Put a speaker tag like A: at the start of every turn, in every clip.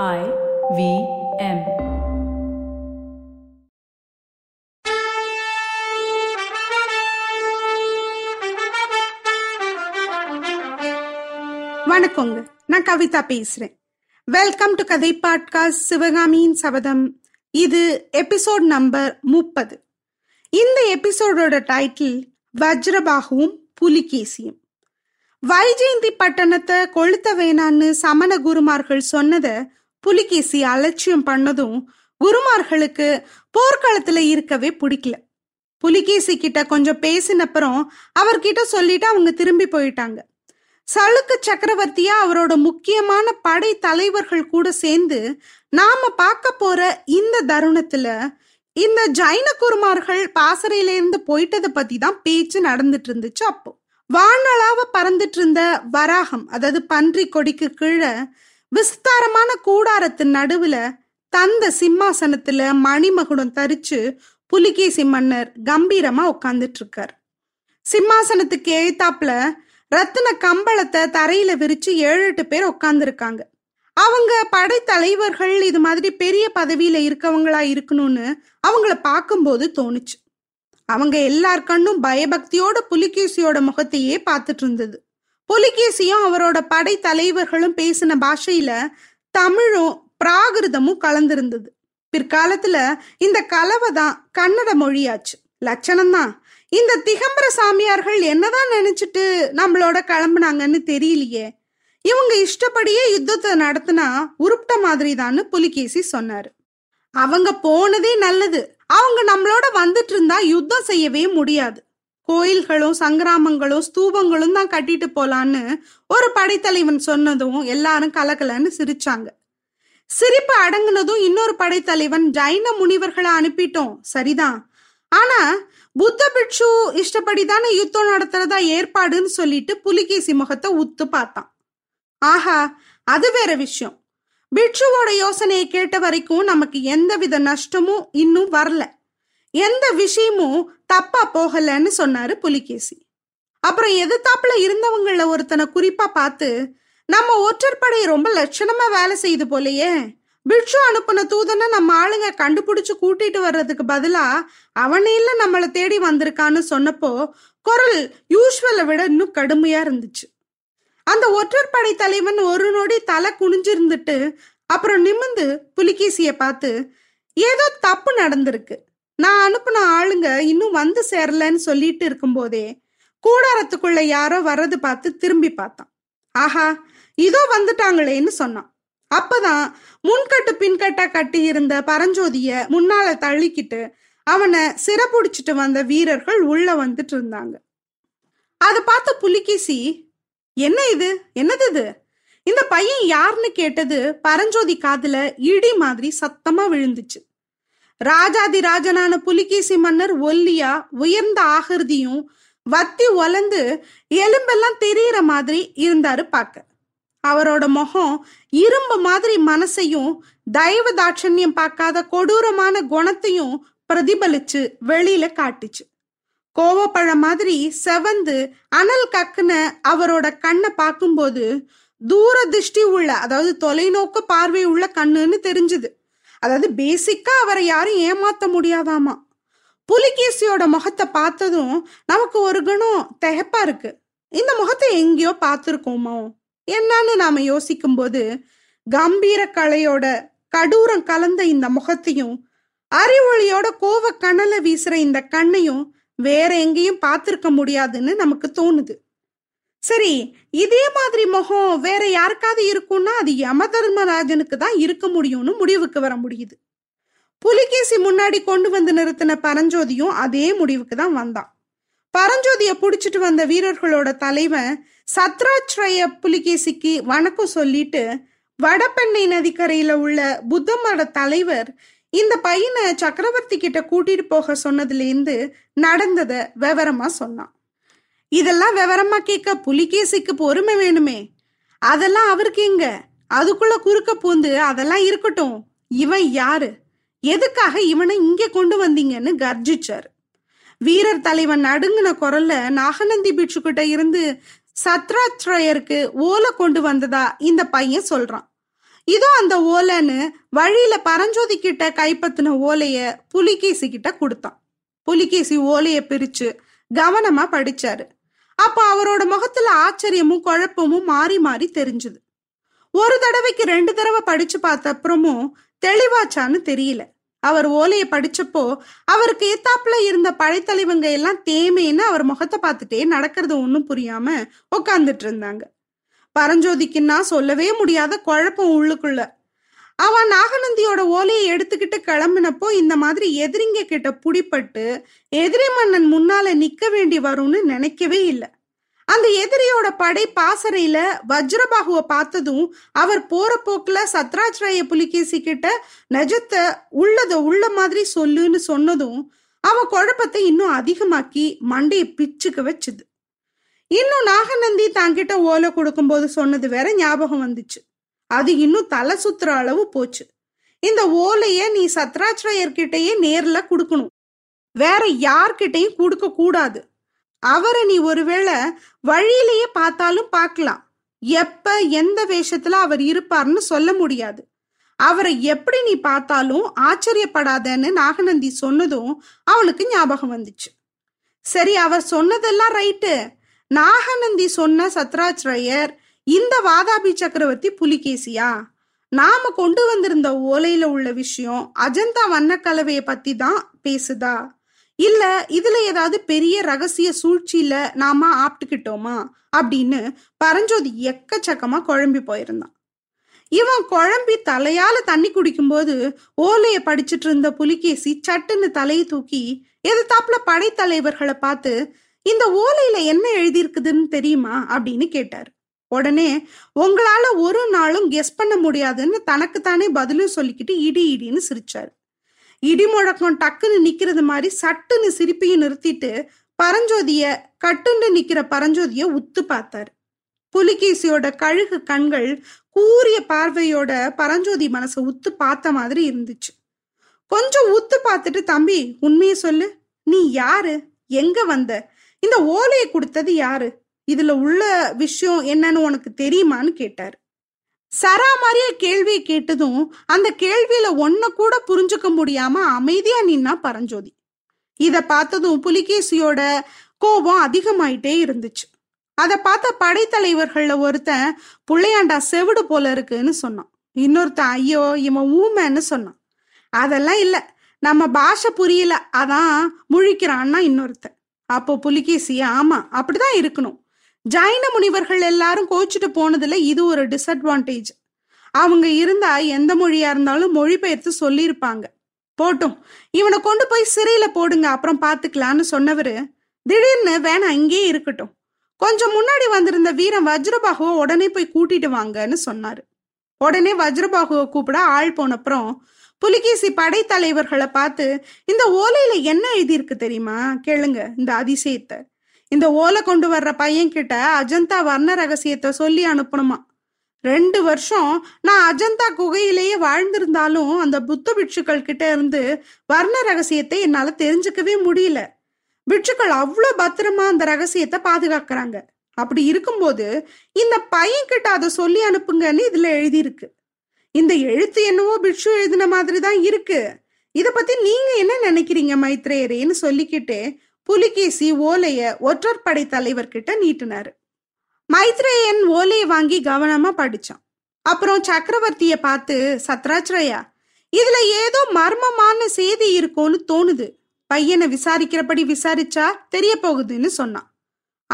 A: I V M.
B: வணக்கங்க. நான் கவிதா பேசுறேன். வெல்கம் டு கதை பாட்காஸ்ட் சிவகாமியின் சபதம் இது எபிசோட் நம்பர் முப்பது. இந்த எபிசோடோட டைட்டில் வஜ்ரபாகுவும் புலிகேசியும். வைஜெயந்தி பட்டணத்தை கொளுத்த வேணான்னு சமண குருமார்கள் சொன்னதை புலிகேசி அலட்சியம் பண்ணதும் குருமார்களுக்கு போர்க்களத்துல இருக்கவே பிடிக்கல. புலிகேசி கிட்ட கொஞ்சம் பேசினப்புறம் அவர்கிட்ட சொல்லிட்டு அவங்க திரும்பி போயிட்டாங்க. சளுக்க சக்கரவர்த்தியா அவரோட முக்கியமான படை தலைவர்கள் கூட சேர்ந்து நாம பார்க்க போற இந்த தருணத்துல இந்த ஜைன குருமார்கள் பாசறையில இருந்து போயிட்டத பத்தி தான் பேச்சு நடந்துட்டு இருந்துச்சு அப்போ. வானளாவ பறந்துட்டு இருந்த வராகம் அதாவது பன்றி கொடிக்கு கீழே விஸ்தாரமான கூடாரத்தின் நடுவுல தந்த சிம்மாசனத்துல மணிமகுடம் தரிச்சு புலிகேசி மன்னர் கம்பீரமா உட்கார்ந்துட்டு இருக்கார் சிம்மாசனத்துக்கு ஏத்தாப்புல ரத்தின கம்பளத்தை தரையில விரிச்சு ஏழு எட்டு பேர் உட்கார்ந்துருக்காங்க அவங்க படைத்தலைவர்கள் இது மாதிரி பெரிய பதவியில இருக்கவங்களா இருக்கணும்னு அவங்கள பார்க்கும்போது தோணுச்சு. அவங்க எல்லார் கண்ணும் பயபக்தியோட புலிகேசியோட முகத்தையே பார்த்துட்டு இருந்தது புலிகேசியும் அவரோட படை தலைவர்களும் பேசின பாஷையில தமிழும் பிராகிருதமும் கலந்திருந்தது. பிற்காலத்துல இந்த கலவை தான் கன்னட மொழியாச்சு. லட்சணம் தான் இந்த திகம்பர சாமியார்கள் என்னதான் நினைச்சிட்டு நம்மளோட கிளம்புனாங்கன்னு தெரியலையே. இவங்க இஷ்டப்படியே யுத்தத்தை நடத்தினா உருப்பிட்ட மாதிரி தான்னு புலிகேசி சொன்னாரு. அவங்க போனதே நல்லது. அவங்க நம்மளோட வந்துட்டு இருந்தா யுத்தம் செய்யவே முடியாது. கோயில்களும் சங்கிராமங்களும் ஸ்தூபங்களும் தான் கட்டிட்டு போலான்னு ஒரு படைத்தலைவன் சொன்னதும் எல்லாரும் கலகலன்னு சிரிச்சாங்க. சிரிப்பு அடங்குனதும் இன்னொரு படைத்தலைவன் ஜைன முனிவர்களை அனுப்பிட்டோம். சரிதான். ஆனா புத்த பிட்சு இஷ்டப்படி தானே யுத்தம் நடத்துறதா ஏற்பாடுன்னு சொல்லிட்டு புலிகேசி முகத்தை உத்து பார்த்தான். ஆஹா அது வேற விஷயம். பிட்சுவோட யோசனையை கேட்ட வரைக்கும் நமக்கு எந்தவித நஷ்டமும் இன்னும் வரல. எந்த விஷயமும் தப்பா போகலன்னு சொன்னாரு புலிகேசி. அப்புறம் எதிர்த்தாப்புல இருந்தவங்கள ஒருத்தனை குறிப்பா பார்த்து நம்ம ஒற்றற்படை ரொம்ப லட்சணமா வேலை செய்யுது போலயே பிட்சு அனுப்புன தூதனை நம்ம ஆளுங்க கண்டுபிடிச்சு கூட்டிட்டு வர்றதுக்கு பதிலா அவனையில இல்ல நம்மளை தேடி வந்திருக்கான்னு சொன்னப்போ குரல் யூஸ்வலை விட இன்னும் கடுமையா இருந்துச்சு. அந்த ஒற்றற்படை தலைவன் ஒரு நொடி தலை குனிஞ்சிருந்துட்டு அப்புறம் நிமிந்து புலிகேசிய பார்த்து ஏதோ தப்பு நடந்திருக்கு. நான் அனுப்புன ஆளுங்க இன்னும் வந்து சேரலன்னு சொல்லிட்டு இருக்கும்போதே கூடாரத்துக்குள்ள யாரோ வர்றது பார்த்து திரும்பி பார்த்தான். ஆஹா இதோ வந்துட்டாங்களேன்னு சொன்னான். அப்பதான் முன்கட்டு பின்கட்டா கட்டி இருந்த பரஞ்சோதிய முன்னால தள்ளிக்கிட்டு அவனை சிறப்புடிச்சிட்டு வந்த வீரர்கள் உள்ள வந்துட்டு இருந்தாங்க. அதை பார்த்த புலிகேசி என்ன இது? என்னது இது? இந்த பையன் யாருன்னு கேட்டது பரஞ்சோதி காதுல இடி மாதிரி சத்தமா விழுந்துச்சு. ராஜாதி ராஜனான புலிகேசி மன்னர் ஒல்லியா உயர்ந்த ஆகிருதியும் வத்தி ஒலந்து எலும்பெல்லாம் தெரியற மாதிரி இருந்தாரு பார்க்க அவரோட முகம் இரும்பு மாதிரி மனசையும் தயவு தாட்சண்யம் பார்க்காத கொடூரமான குணத்தையும் பிரதிபலிச்சு வெளியில காட்டுச்சு. கோவப்பழம் மாதிரி செவந்து அனல் கக்குன அவரோட கண்ணை பார்க்கும்போது தூர திருஷ்டி உள்ள அதாவது தொலைநோக்கு பார்வை உள்ள கண்ணுன்னு தெரிஞ்சுது. அதாவது பேசிக்கா அவரை யாரும் ஏமாத்த முடியாதாமா? புலிகேசியோட முகத்தை பார்த்ததும் நமக்கு ஒரு குணம் தகப்பா இருக்கு. இந்த முகத்தை எங்கேயோ பார்த்துருக்கோமோ? என்னன்னு நாம யோசிக்கும் போது கம்பீர கலையோட கடூரம் கலந்த இந்த முகத்தையும் அறிவொளியோட கோவ கனல வீசுற இந்த கண்ணையும் வேற எங்கேயும் பார்த்திருக்க முடியாதுன்னு நமக்கு தோணுது. சரி இதே மாதிரி முகம் வேற யாருக்காவது இருக்கும்னா அது யம தர்மராஜனுக்கு தான் இருக்க முடியும்னு முடிவுக்கு வர முடியுது. புலிகேசி முன்னாடி கொண்டு வந்து நிறுத்தின பரஞ்சோதியும் அதே முடிவுக்கு தான் வந்தான். பரஞ்சோதிய புடிச்சிட்டு வந்த வீரர்களோட தலைவன் சத்ராச்ரய புலிகேசிக்கு வணக்கம் சொல்லிட்டு வடபெண்ணை நதிக்கரையில உள்ள புத்தமோட தலைவர் இந்த பையனை சக்கரவர்த்தி கிட்ட கூட்டிட்டு போக சொன்னதுல இருந்து நடந்தத விவரமா சொன்னான். இதெல்லாம் விவரமா கேட்க புலிகேசிக்கு பொறுமை வேணுமே. அதெல்லாம் அவருக்கு எங்க? அதுக்குள்ள குறுக்க பூந்து அதெல்லாம் இருக்கட்டும். இவன் யாரு? எதுக்காக இவனை இங்க கொண்டு வந்தீங்கன்னு கர்ஜிச்சார். வீரர் தலைவன் நடுங்கின குரல்ல நாகநந்தி பிட்சு கிட்ட இருந்து சத்ராத்ரயருக்கு ஓலை கொண்டு வந்ததா? இந்த பையன் சொல்றான். இதோ அந்த ஓலைன்னு வழியில பரஞ்சோதி கிட்ட கைப்பத்தின ஓலைய புலிகேசி கிட்ட கொடுத்தான். புலிகேசி ஓலைய பிரிச்சு கவனமா படிச்சாரு. அப்ப அவரோட முகத்துல ஆச்சரியமும் குழப்பமும் மாறி மாறி தெரிஞ்சுது. ஒரு தடவைக்கு ரெண்டு தடவை படிச்சு பார்த்த அப்புறமும் தெளிவாச்சான்னு தெரியல. அவர் ஓலையை படிச்சப்போ அவருக்கு ஏத்தாப்புல இருந்த பழைத்தலைவங்க எல்லாம் தேமேன்னு அவர் முகத்தை பார்த்துட்டே நடக்கிறது ஒன்றும் புரியாம உட்காந்துட்டு இருந்தாங்க. பரஞ்சோதிக்குன்னா சொல்லவே முடியாத குழப்பம் உள்ளுக்குள்ள. அவன் நாகநந்தியோட ஓலையை எடுத்துக்கிட்டு கிளம்பினப்போ இந்த மாதிரி எதிரிங்க கிட்ட புடிப்பட்டு எதிரி மன்னன் முன்னால நிக்க வேண்டி வரும்னு நினைக்கவே இல்லை. அந்த எதிரியோட படை பாசறையில வஜ்ரபாகுவ பார்த்ததும் அவர் போற போக்குல சத்ராஜ்ராய புலிகேசி கிட்ட நஜத்தை உள்ளத உள்ள மாதிரி சொல்லுன்னு சொன்னதும் அவன் குழப்பத்தை இன்னும் அதிகமாக்கி மண்டையை பிச்சுக்க வச்சுது. இன்னும் நாகநந்தி தாங்கிட்ட ஓலை கொடுக்கும்போது சொன்னது வேற ஞாபகம் வந்துச்சு. அது இன்னும் தலை சுத்துற அளவு போச்சு. இந்த ஓலைய நீ சத்ராஜ்ராயர்கிட்டயே நேர்ல கொடுக்கணும். வேற யார்கிட்டையும் கொடுக்க கூடாது. அவரை நீ ஒருவேளை வழியிலேயே பார்த்தாலும் பார்க்கலாம். எப்ப எந்த வேஷத்துல அவர் இருப்பார்னு சொல்ல முடியாது. அவரை எப்படி நீ பார்த்தாலும் ஆச்சரியப்படாதன்னு நாகநந்தி சொன்னதும் அவளுக்கு ஞாபகம் வந்துச்சு. சரி அவர் சொன்னதெல்லாம் ரைட்டு. நாகநந்தி சொன்ன சத்ராஜ்ரயர் இந்த வாதாபி சக்கரவர்த்தி புலிகேசியா? நாம கொண்டு வந்திருந்த ஓலையில உள்ள விஷயம் அஜந்தா வண்ணக்கலவையை பத்தி தான் பேசுதா? இல்ல இதுல ஏதாவது பெரிய ரகசிய சூழ்ச்சியில நாம ஆப்டுக்கிட்டோமா? அப்படின்னு பரஞ்சோதி எக்கச்சக்கமா குழம்பி போயிருந்தான். இவன் குழம்பி தலையால தண்ணி குடிக்கும்போது ஓலைய படிச்சுட்டு இருந்த புலிகேசி சட்டுன்னு தலையை தூக்கி எதிர்த்தாப்புல படைத்தலைவர்களை பார்த்து இந்த ஓலையில என்ன எழுதியிருக்குதுன்னு தெரியுமா? அப்படின்னு கேட்டாரு. உடனே உங்களால ஒரு நாளும் கெஸ் பண்ண முடியாதுன்னு தனக்குத்தானே பதிலும் சொல்லிக்கிட்டு இடி இடின்னு சிரிச்சாரு. இடி முழக்கம் டக்குன்னு நிக்கிறது மாதிரி சட்டுன்னு சிரிப்பையும் நிறுத்திட்டு பரஞ்சோதிய கட்டுண்டு நிக்கிற பரஞ்சோதிய உத்து பார்த்தாரு. புலிகேசியோட கழுகு கண்கள் கூரிய பார்வையோட பரஞ்சோதி மனசை உத்து பார்த்த மாதிரி இருந்துச்சு. கொஞ்சம் உத்து பார்த்துட்டு தம்பி உண்மையை சொல்லு. நீ யாரு? எங்க வந்த? இந்த ஓலையை கொடுத்தது யாரு? இதுல உள்ள விஷயம் என்னன்னு உனக்கு தெரியுமான்னு கேட்டாரு. சரா மாதிரியே கேள்வியை கேட்டதும் அந்த கேள்வியில ஒன்ன கூட புரிஞ்சுக்க முடியாம அமைதியா நின்னா பரஞ்சோதி. இத பார்த்ததும் புலிகேசியோட கோபம் அதிகமாயிட்டே இருந்துச்சு. அதை பார்த்த படைத்தலைவர்கள்ல ஒருத்தன் புள்ளையாண்டா செவிடு போல இருக்குன்னு சொன்னான். இன்னொருத்தன் ஐயோ இவன் ஊமைன்னு சொன்னான். அதெல்லாம் இல்ல. நம்ம பாஷை புரியல. அதான் முழிக்கிறான்னா இன்னொருத்தன். அப்போ புலிகேசி ஆமா அப்படிதான் இருக்கணும். ஜைன முனிவர்கள் எல்லாரும் கோச்சிட்டு போனதுல இது ஒரு டிஸ்அட்வான்டேஜ் அவங்க இருந்தா எந்த மொழியா இருந்தாலும் மொழிபெயர்த்து சொல்லியிருப்பாங்க. போட்டும். இவனை கொண்டு போய் சிறையில போடுங்க அப்புறம் பாத்துக்கலான்னு சொன்னவரு திடீர்னு வேணா இங்கேயே இருக்கட்டும். கொஞ்சம் முன்னாடி வந்திருந்த வீரன் வஜ்ரபாகுவை உடனே போய் கூட்டிட்டு வாங்கன்னு சொன்னாரு. உடனே வஜ்ரபாகுவை கூப்பிட ஆள் போனப்புறம் புலிகேசி படைத்தலைவர்களை பார்த்து இந்த ஓலையில என்ன எழுதியிருக்கு தெரியுமா? கேளுங்க இந்த அதிசயத்தை. இந்த ஓலை கொண்டு வர்ற பையன் கிட்ட அஜந்தா வர்ண ரகசியத்தை சொல்லி அனுப்பணுமா? ரெண்டு வருஷம் நான் அஜந்தா குகையிலேயே வாழ்ந்திருந்தாலும் அந்த புத்த பிட்சுக்கள் கிட்ட இருந்து வர்ண ரகசியத்தை என்னால தெரிஞ்சுக்கவே முடியல. பிட்சுக்கள் அவ்வளோ பத்திரமா அந்த ரகசியத்தை பாதுகாக்கிறாங்க. அப்படி இருக்கும்போது இந்த பையன் கிட்ட அதை சொல்லி அனுப்புங்கன்னு இதுல எழுதியிருக்கு. இந்த எழுத்து என்னவோ பிட்சு எழுதின மாதிரி தான் இருக்கு. இதை பத்தி நீங்க என்ன நினைக்கிறீங்க மைத்ரேயரேன்னு சொல்லிக்கிட்டே புலிகேசி ஓலைய ஒற்றற்படை தலைவர்கிட்ட நீட்டினாரு. மைத்ரேயன் ஓலையை வாங்கி கவனமா படிச்சான். அப்புறம் சக்கரவர்த்திய பார்த்து சத்ராஜ்ரயா இதுல ஏதோ மர்மமான செய்தி இருக்கும்னு தோணுது. பையனை விசாரிக்கிறபடி விசாரிச்சா தெரிய போகுதுன்னு சொன்னான்.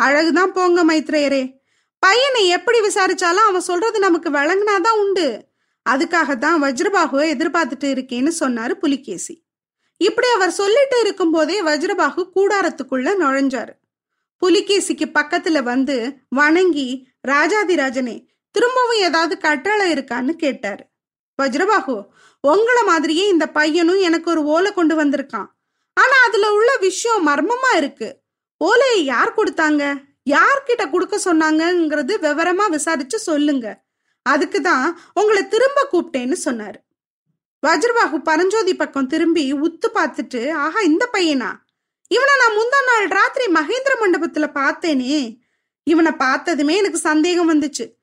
B: அழகுதான் போங்க மைத்ரேயரே. பையனை எப்படி விசாரிச்சாலும் அவன் சொல்றது நமக்கு வழங்கினாதான் உண்டு. அதுக்காக தான் வஜ்ரபாகுவை எதிர்பார்த்துட்டு இருக்கேன்னு சொன்னாரு புலிகேசி. இப்படி அவர் சொல்லிட்டு இருக்கும் போதே வஜ்ரபாகு கூடாரத்துக்குள்ள நுழைஞ்சாரு. புலிகேசிக்கு பக்கத்துல வந்து வணங்கி ராஜாதிராஜனே திரும்பவும் ஏதாவது கட்டளை இருக்கான்னு கேட்டாரு. வஜ்ரபாகு உங்கள மாதிரியே இந்த பையனும் எனக்கு ஒரு ஓலை கொண்டு வந்திருக்கான். ஆனா அதுல உள்ள விஷயம் மர்மமா இருக்கு. ஓலையை யார் கொடுத்தாங்க? யார்கிட்ட கொடுக்க சொன்னாங்கங்கிறது விவரமா விசாரிச்சு சொல்லுங்க. அதுக்கு தான் உங்களை திரும்ப கூப்பிட்டேன்னு சொன்னாரு. வஜ்ரபாகு பரஞ்சோதி பக்கம் திரும்பி உத்து பார்த்துட்டு ஆஹா இந்த பையனா? இவனை நான் முந்தா நாள் ராத்திரி மகேந்திர மண்டபத்துல பார்த்தேனே. இவனை பார்த்ததுமே எனக்கு சந்தேகம் வந்துச்சு.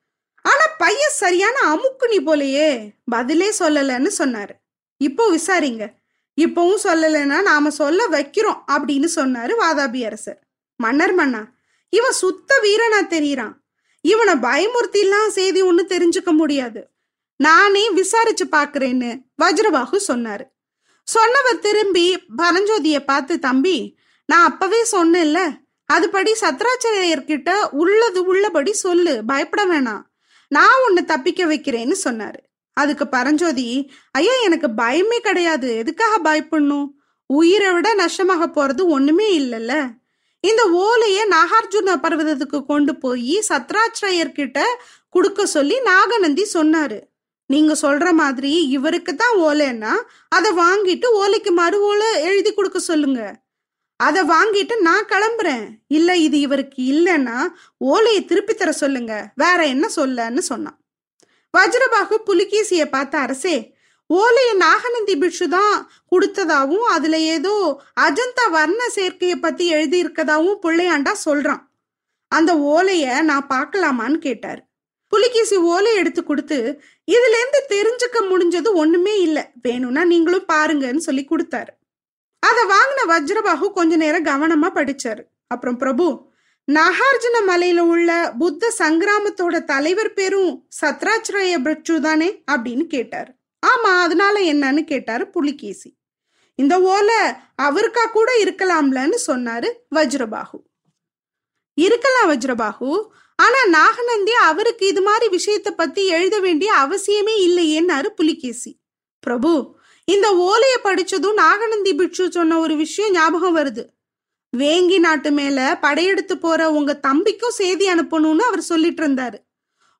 B: ஆனா பையன் சரியான அமுக்குனி போலையே பதிலே சொல்லலன்னு சொன்னாரு. இப்போ விசாரிங்க. இப்பவும் சொல்லலைன்னா நாம சொல்ல வைக்கிறோம் அப்படின்னு சொன்னாரு வாதாபி அரசர். மன்னர் மன்னா இவன் சுத்த வீரனா தெரியறான். இவனை பயமுறுத்திலாம் செய்தி ஒண்ணு தெரிஞ்சுக்க முடியாது. நானே விசாரிச்சு பாக்குறேன்னு வஜ்ரபாகு சொன்னாரு. சொன்னவர் திரும்பி பரஞ்சோதிய பார்த்து தம்பி நான் அப்பவே சொன்னேன்ல. அதுபடி சத்ராச்சாரியர்கிட்ட உள்ளது உள்ளபடி சொல்லு பயப்பட வேணாம். நான் உன்னை தப்பிக்க வைக்கிறேன்னு சொன்னாரு. அதுக்கு பரஞ்சோதி ஐயா எனக்கு பயமே கிடையாது. எதுக்காக பயப்படணும்? உயிரை விட நஷ்டமாக போறது ஒண்ணுமே இல்லைல்ல. இந்த ஓலைய நாகார்ஜுன பர்வதத்துக்கு கொண்டு போய் சத்ராச்சாரியர்கிட்ட கொடுக்க சொல்லி நாகநந்தி சொன்னாரு. நீங்க சொல்ற மாதிரி இவருக்கு தான் ஓலைன்னா அதை வாங்கிட்டு ஓலைக்கு மறு ஓலை எழுதி கொடுக்க சொல்லுங்க. அதை வாங்கிட்டு நான் கிளம்புறேன். இல்ல இது இவருக்கு இல்லைன்னா ஓலையை திருப்பி தர சொல்லுங்க. வேற என்ன சொல்லன்னு சொன்னான். வஜ்ரபாகு புலிகேசிய பார்த்த அரசே ஓலைய நாகநந்தி பிட்சு தான் கொடுத்ததாவும் அதுல ஏதோ அஜந்தா வர்ண சேர்க்கையை பத்தி எழுதி இருக்கதாகவும் பிள்ளையாண்டா சொல்றான். அந்த ஓலைய நான் பார்க்கலாமான்னு கேட்டாரு. புலிகேசி ஓலை எடுத்து கொடுத்து இதுல இருந்து தெரிஞ்சுக்க முடிஞ்சது ஒண்ணுமே இல்ல. வேணும்னா நீங்களும் பாருங்கன்னு சொல்லி கொடுத்தாரு. அதை வாங்கின வஜ்ரபாகு கொஞ்ச நேரம் கவனமா படிச்சாரு. அப்புறம் பிரபு நாகார்ஜுன மலையில உள்ள புத்த சங்கிராமத்தோட தலைவர் பேரும் சத்ராச்சிரய பிரச்சு தானே? அப்படின்னு கேட்டாரு. ஆமா அதனால என்னன்னு கேட்டாரு புலிகேசி. இந்த ஓலை அவருக்கா கூட இருக்கலாம்லன்னு சொன்னாரு வஜ்ரபாகு. இருக்கலாம் வஜ்ரபாகு. ஆனா நாகநந்தி அவருக்கு இது மாதிரி விஷயத்த பத்தி எழுத வேண்டிய அவசியமே இல்லையேன்னாரு புலிகேசி. பிரபு இந்த ஓலைய படிச்சதும் நாகநந்தி பிட்சு சொன்ன ஒரு விஷயம் ஞாபகம் வருது. வேங்கி நாட்டு மேல படையெடுத்து போற உங்க தம்பிக்கும் செய்தி அனுப்பணும்னு அவர் சொல்லிட்டு இருந்தாரு.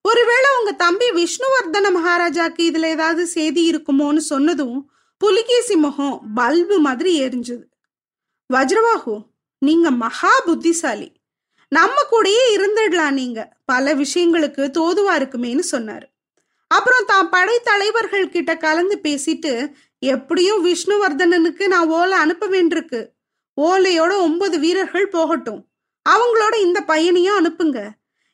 B: ஒருவேளை உங்க தம்பி விஷ்ணுவர்தன மகாராஜாக்கு இதுல ஏதாவது செய்தி இருக்குமோன்னு சொன்னதும் புலிகேசி முகம் பல்பு மாதிரி எரிஞ்சது. வஜ்ரவாகு நீங்க மகா புத்திசாலி. நம்ம கூடயே இருந்துடலாம் நீங்க. பல விஷயங்களுக்கு தோதுவா இருக்குமேன்னு சொன்னாரு. அப்புறம் தான் படை தலைவர்கள் கிட்ட கலந்து பேசிட்டு எப்படியும் விஷ்ணுவர்தனனுக்கு நான் ஓலை அனுப்ப வேண்டியிருக்கு. ஓலையோட ஒன்பது வீரர்கள் போகட்டும். அவங்களோட இந்த பையனையும் அனுப்புங்க.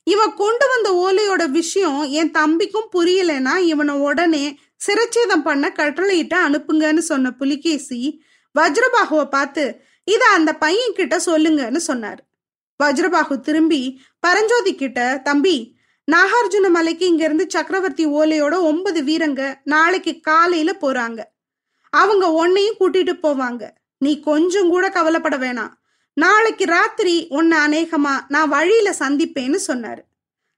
B: இவன் கொண்டு வந்த ஓலையோட விஷயம் என் தம்பிக்கும் புரியலைன்னா இவனை உடனே சிரச்சேதம் பண்ண கட்டளையிட்ட அனுப்புங்கன்னு சொன்ன புலிகேசி வஜ்ரபாகுவை பார்த்து இதை அந்த பையன் கிட்ட சொல்லுங்கன்னு சொன்னார். வஜ்ரபாகு திரும்பி பரஞ்சோதி கிட்ட தம்பி நாகார்ஜுன மலைக்கு இங்க இருந்து சக்கரவர்த்தி ஓலையோட ஒன்பது வீரங்க நாளைக்கு காலையில போறாங்க. அவங்க உன்னையும் கூட்டிட்டு போவாங்க. நீ கொஞ்சம் கூட கவலைப்பட வேணாம். நாளைக்கு ராத்திரி உன்னை அநேகமா நான் வழியில சந்திப்பேன்னு சொன்னாரு.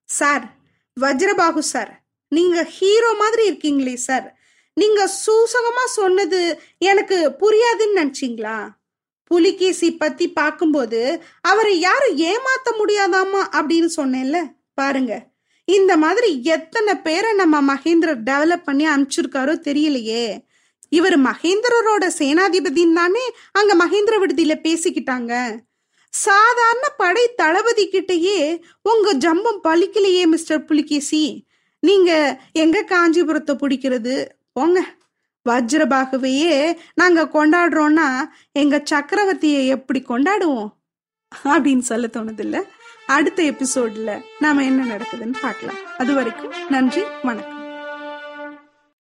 B: சார் வஜ்ரபாகு சார் நீங்க ஹீரோ மாதிரி இருக்கீங்களே சார். நீங்க சூசகமா சொன்னது எனக்கு புரியாதுன்னு நினைச்சீங்களா? புலிகேசி பத்தி பார்க்கும்போது அவரை யாரும் ஏமாத்த முடியாதாமா அப்படின்னு சொன்னேன்ல. பாருங்க. இந்த மாதிரி எத்தனை பேரை நம்ம மகேந்திரர் டெவலப் பண்ணி அனுப்பிச்சிருக்காரோ தெரியலையே. இவர் மகேந்திரரோட சேனாதிபதின்னு தானே அங்க மகேந்திர விடுதியில பேசிக்கிட்டாங்க. சாதாரண படை தளபதி கிட்டேயே உங்க ஜம்பம் பழிக்கலையே மிஸ்டர் புலிகேசி. நீங்க எங்க காஞ்சிபுரத்தை பிடிக்கிறது? போங்க. வஜ்ரபாகவையே நாங்க கொண்டாடுறோம்னா எங்க சக்கரவர்த்தியை எப்படி கொண்டாடுவோம்? அப்படின்னு சொல்ல தோணுதில்ல. அடுத்த எபிசோட்ல நாம என்ன நடக்குதுன்னு பார்க்கலாம். அது வரைக்கும் நன்றி வணக்கம்.